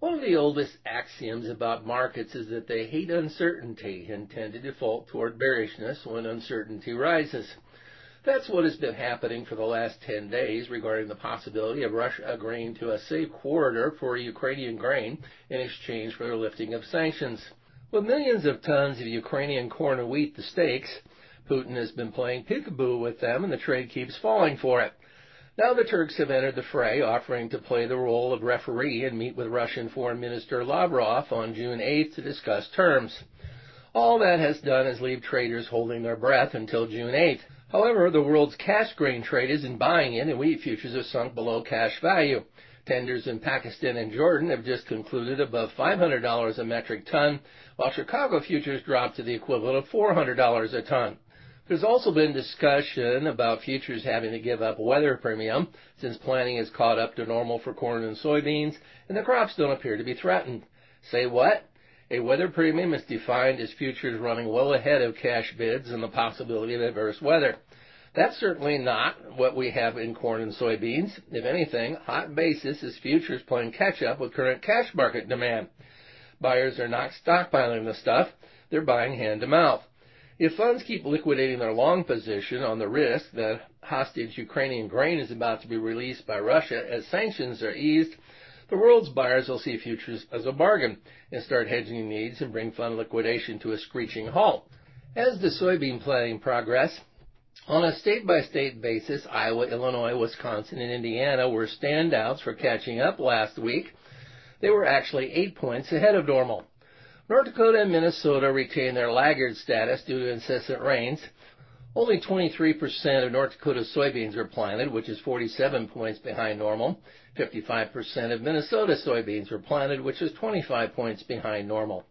One of the oldest axioms about markets is that they hate uncertainty and tend to default toward bearishness when uncertainty rises. That's what has been happening for the last 10 days regarding the possibility of Russia agreeing to a safe corridor for Ukrainian grain in exchange for the lifting of sanctions. With millions of tons of Ukrainian corn and wheat the stakes, Putin has been playing peekaboo with them and the trade keeps falling for it. Now the Turks have entered the fray, offering to play the role of referee and meet with Russian Foreign Minister Lavrov on June 8th to discuss terms. All that has done is leave traders holding their breath until June 8th. However, the world's cash grain trade isn't buying in, and wheat futures have sunk below cash value. Tenders in Pakistan and Jordan have just concluded above $500 a metric ton, while Chicago futures dropped to the equivalent of $400 a ton. There's also been discussion about futures having to give up weather premium since planting is caught up to normal for corn and soybeans and the crops don't appear to be threatened. Say what? A weather premium is defined as futures running well ahead of cash bids and the possibility of adverse weather. That's certainly not what we have in corn and soybeans. If anything, hot basis is futures playing catch up with current cash market demand. Buyers are not stockpiling the stuff, they're buying hand to mouth. If funds keep liquidating their long position on the risk that hostage Ukrainian grain is about to be released by Russia as sanctions are eased, the world's buyers will see futures as a bargain and start hedging needs and bring fund liquidation to a screeching halt. As the soybean planting progress, on a state by state basis, Iowa, Illinois, Wisconsin, and Indiana were standouts for catching up last week. They were actually eight points ahead of normal. North Dakota and Minnesota retain their laggard status due to incessant rains. Only 23% of North Dakota soybeans were planted, which is 47 points behind normal. 55% of Minnesota soybeans were planted, which is 25 points behind normal.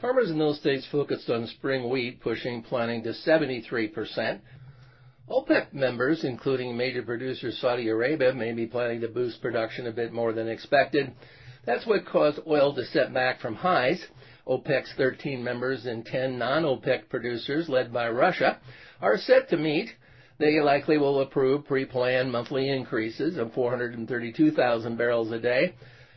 Farmers in those states focused on spring wheat, pushing planting to 73%. OPEC members, including major producer Saudi Arabia, may be planning to boost production a bit more than expected. That's what caused oil to set back from highs. OPEC's 13 members and 10 non-OPEC producers, led by Russia, are set to meet. They likely will approve pre-planned monthly increases of 432,000 barrels a day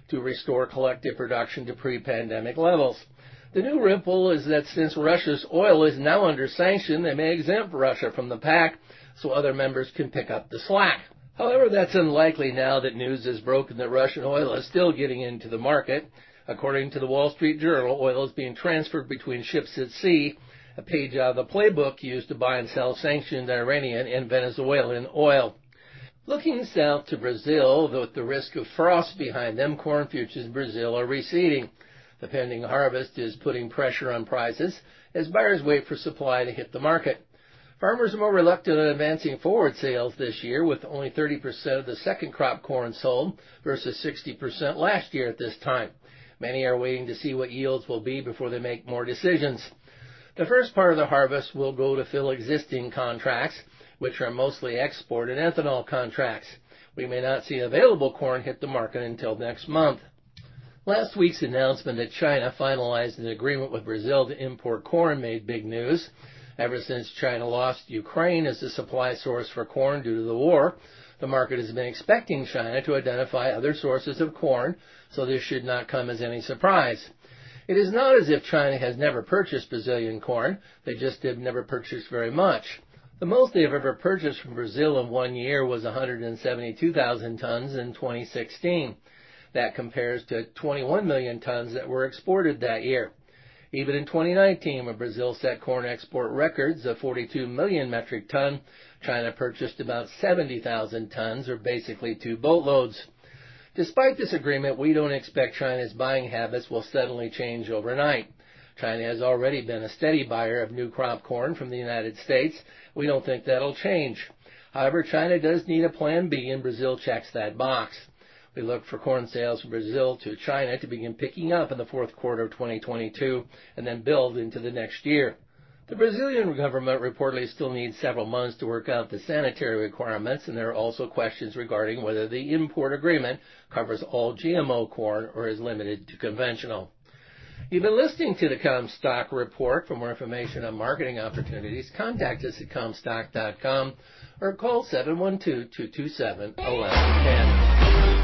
to restore collective production to pre-pandemic levels. The new ripple is that since Russia's oil is now under sanction, they may exempt Russia from the pact so other members can pick up the slack. However, that's unlikely now that news has broken that Russian oil is still getting into the market. According to the Wall Street Journal, oil is being transferred between ships at sea, a page out of the playbook used to buy and sell sanctioned Iranian and Venezuelan oil. Looking south to Brazil, though with the risk of frost behind them, corn futures in Brazil are receding. The pending harvest is putting pressure on prices as buyers wait for supply to hit the market. Farmers are more reluctant on advancing forward sales this year, with only 30% of the second crop corn sold versus 60% last year at this time. Many are waiting to see what yields will be before they make more decisions. The first part of the harvest will go to fill existing contracts, which are mostly export and ethanol contracts. We may not see available corn hit the market until next month. Last week's announcement that China finalized an agreement with Brazil to import corn made big news. Ever since China lost Ukraine as a supply source for corn due to the war, the market has been expecting China to identify other sources of corn, so this should not come as any surprise. It is not as if China has never purchased Brazilian corn, they just have never purchased very much. The most they have ever purchased from Brazil in one year was 172,000 tons in 2016. That compares to 21 million tons that were exported that year. Even in 2019, when Brazil set corn export records of 42 million metric ton, China purchased about 70,000 tons, or basically two boatloads. Despite this agreement, we don't expect China's buying habits will suddenly change overnight. China has already been a steady buyer of new crop corn from the United States. We don't think that'll change. However, China does need a plan B and Brazil checks that box. We look for corn sales from Brazil to China to begin picking up in the fourth quarter of 2022 and then build into the next year. The Brazilian government reportedly still needs several months to work out the sanitary requirements, and there are also questions regarding whether the import agreement covers all GMO corn or is limited to conventional. You've been listening to the Commstock Report. For more information on marketing opportunities, contact us at commstock.com or call 712-227-1110.